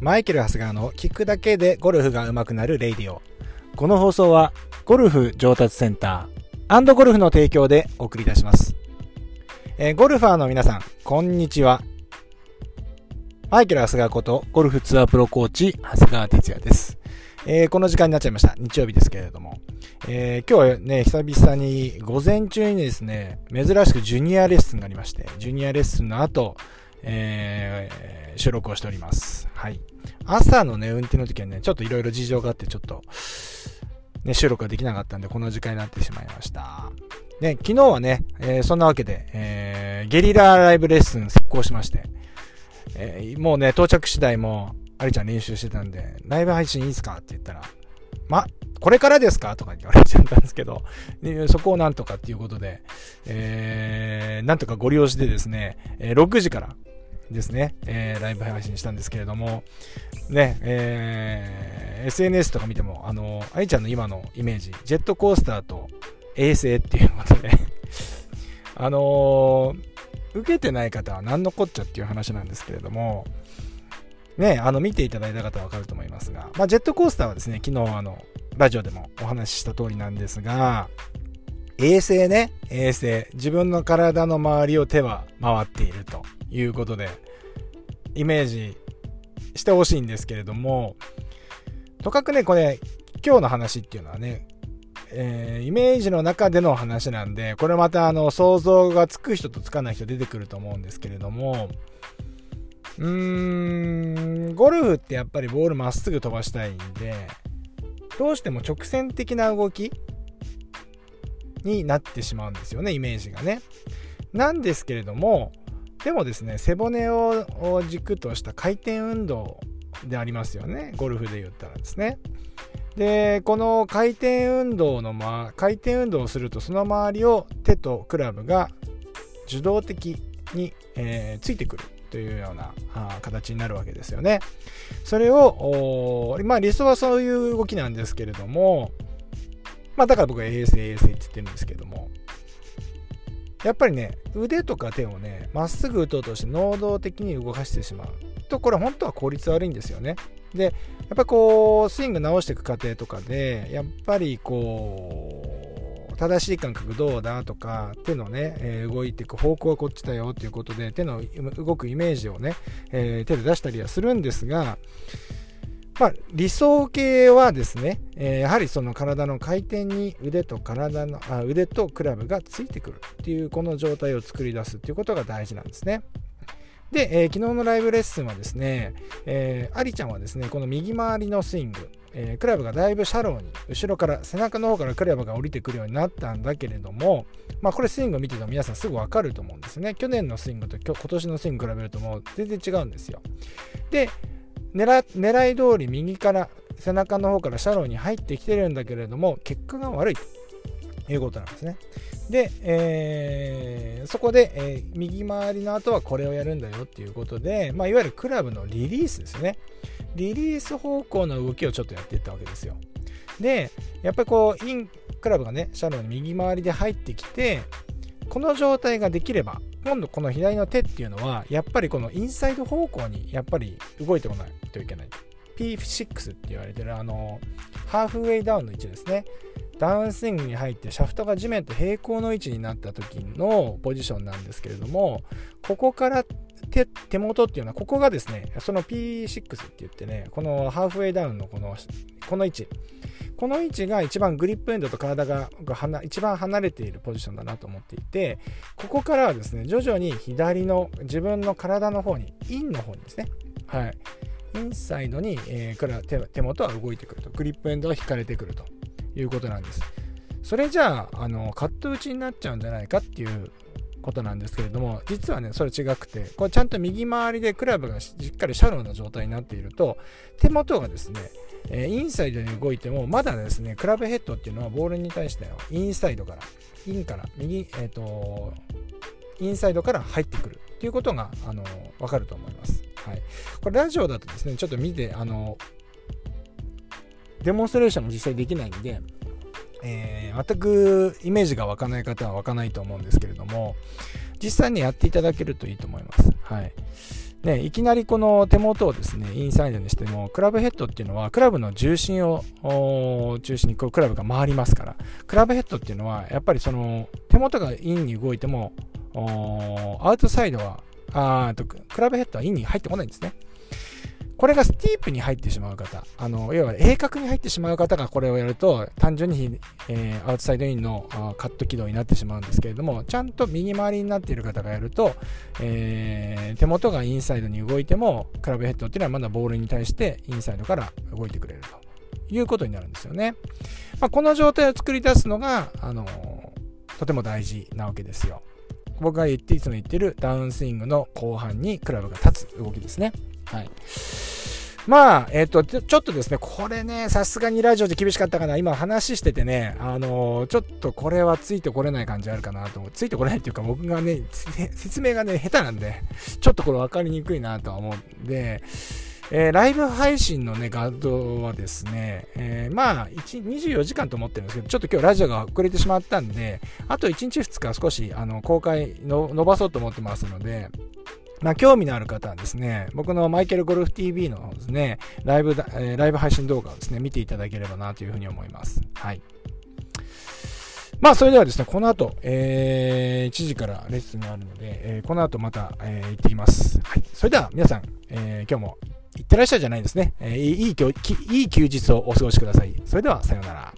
マイケル・ハスガーの聞くだけでゴルフが上手くなる radio。この放送はゴルフ上達センターゴルフの提供でお送りいたします。えー、ゴルファーの皆さん、こんにちは。マイケル・ハスガーことゴルフツアープロコーチ、ハスガー哲也です。えー、この時間になっちゃいました。日曜日ですけれども。えー、今日はね、久々に午前中にですね、珍しくジュニアレッスンがありまして、ジュニアレッスンの後、えー、収録をしております。はい。朝のね、運転の時はね、ちょっといろいろ事情があって、ちょっと、ね、収録ができなかったんで、この時間になってしまいました。で、昨日はね、えー、そんなわけで、えー、ゲリラライブレッスン成功しまして、えー、もうね、到着次第も、ありちゃん練習してたんで、ライブ配信いいっすか？って言ったら、ま、これからですか？とか言われちゃったんですけど、そこをなんとかっていうことで、えー、なんとかご利用してですね、6時からですね、えー、ライブ配信したんですけれども、ね、えー、SNS とか見ても、あの、愛ちゃんの今のイメージ、ジェットコースターと衛星っていうことであのー、受けてない方は何のこっちゃっていう話なんですけれども、ね、あの、見ていただいた方はわかると思いますが、まあ、ジェットコースターはですね、昨日、あの、ラジオでもお話しした通りなんですが、衛星ね、衛星。自分の体の周りを手は回っているということで、イメージしてほしいんですけれども、とかくね、これ、今日の話っていうのはね、えー、イメージの中での話なんで、これまたあの想像がつく人とつかない人出てくると思うんですけれども、うーん、ゴルフってやっぱりボールまっすぐ飛ばしたいんで、どうしても直線的な動きになってしまうんですよね、イメージがね。なんですけれども、でもですね、背骨を軸とした回転運動でありますよね、ゴルフで言ったらですね。で、この回転運動の、ま、回転運動をすると、その周りを手とクラブが受動的に、えー、ついてくるというようなあ形になるわけですよね。それを、まあ理想はそういう動きなんですけれども、まあだから僕は衛星衛星って言ってるんですけども、やっぱりね、腕とか手をね、まっすぐ打とうとして能動的に動かしてしまうと、これ本当は効率悪いんですよね。で、やっぱこう、スイング直していく過程とかで、やっぱりこう、正しい感覚どうだとか、手のね、えー、動いていく方向はこっちだよということで、手の動くイメージをね、えー、手で出したりはするんですが、まあ、理想形はですね、えー、やはりその体の回転に腕と体のあ腕とクラブがついてくるっていうこの状態を作り出すっていうことが大事なんですね。で、えー、昨日のライブレッスンはですね、えー、アリちゃんはですね、この右回りのスイング、えー、クラブがだいぶシャローに、後ろから背中の方からクラブが降りてくるようになったんだけれども、まあこれスイング見てても皆さんすぐわかると思うんですね。去年のスイングと今年のスイング比べるともう全然違うんですよ。で、狙狙い通り右から背中の方からシャローに入ってきてるんだけれども結果が悪いということなんですね。で、えー、そこで、えー、右回りの後はこれをやるんだよっていうことで、まあ、いわゆるクラブのリリースですね。リリース方向の動きをちょっとやっていったわけですよ。で、やっぱりこう、イン、クラブがね、シャローに右回りで入ってきて、この状態ができれば、今度この左の手っていうのは、やっぱりこのインサイド方向にやっぱり動いてこないといけない。P6 って言われてるあの、ハーフウェイダウンの位置ですね。ダウンスイングに入ってシャフトが地面と平行の位置になった時のポジションなんですけれども、ここから手手元っていうのは、ここがですね、その P6 って言ってね、このハーフウェイダウンのこの、この位置。この位置が一番グリップエンドと体が一番離れているポジションだなと思っていて、ここからはですね、徐々に左の自分の体の方に、インの方にですね、はい、インサイドに、えー、から手手元は動いてくると、グリップエンドは引かれてくるということなんです。それじゃあ、あのカット打ちになっちゃうんじゃないかっていうことなんですけれども、実はね、それ違くて、これちゃんと右回りでクラブがしっかりシャローの状態になっていると、手元がですね、えインサイドに動いても、まだですね、クラブヘッドっていうのはボールに対してはインサイドから、インから、右、えっ、ー、と、インサイドから入ってくるっていうことが、あの、わかると思います。はい。これラジオだとですね、ちょっと見て、あの、デモンストレーションも実際できないんで、えー、全くイメージが湧かない方は湧かないと思うんですけれども、実際にやっていただけるといいと思います。はい。ね、いきなりこの手元をですね、インサイドにしても、クラブヘッドっていうのは、クラブの重心を中心にこうクラブが回りますから、クラブヘッドっていうのは、やっぱりその、手元がインに動いても、アウトサイドは、あとクラブヘッドはインに入ってこないんですね。これがスティープに入ってしまう方、あの、要は鋭角に入ってしまう方がこれをやると、単純に、えー、アウトサイドインのカット軌道になってしまうんですけれども、ちゃんと右回りになっている方がやると、えー、手元がインサイドに動いても、クラブヘッドっていうのはまだボールに対してインサイドから動いてくれるということになるんですよね。まあ、この状態を作り出すのが、あのとても大事なわけですよ。僕が言っていつも言ってるダウンスイングの後半にクラブが立つ動きですね。はい。まあ、えっ、ー、と、ちょっとですね、これね、さすがにラジオで厳しかったかな。今話しててね、あのー、ちょっとこれはついてこれない感じあるかなと思う。ついてこれないっていうか、僕がね、説明がね、下手なんで、ちょっとこれ分かりにくいなとは思うんで、えー、ライブ配信のね、画像はですね、えー、まあ、24時間と思ってるんですけど、ちょっと今日ラジオが遅れてしまったんで、あと1日2日少し、あの、公開の伸ばそうと思ってますので、まあ、興味のある方はですね、僕のマイケルゴルフ TV のですね、ライブ、えー、ライブ配信動画をですね、見ていただければなというふうに思います。はい。まあ、それではですね、この後、えー、1時からレッスンがあるので、えー、この後また、えー、行ってきます。はい。それでは、皆さん、えー、今日も行ってらっしゃいじゃないですね。えー、いいいい休日をお過ごしください。それでは、さようなら。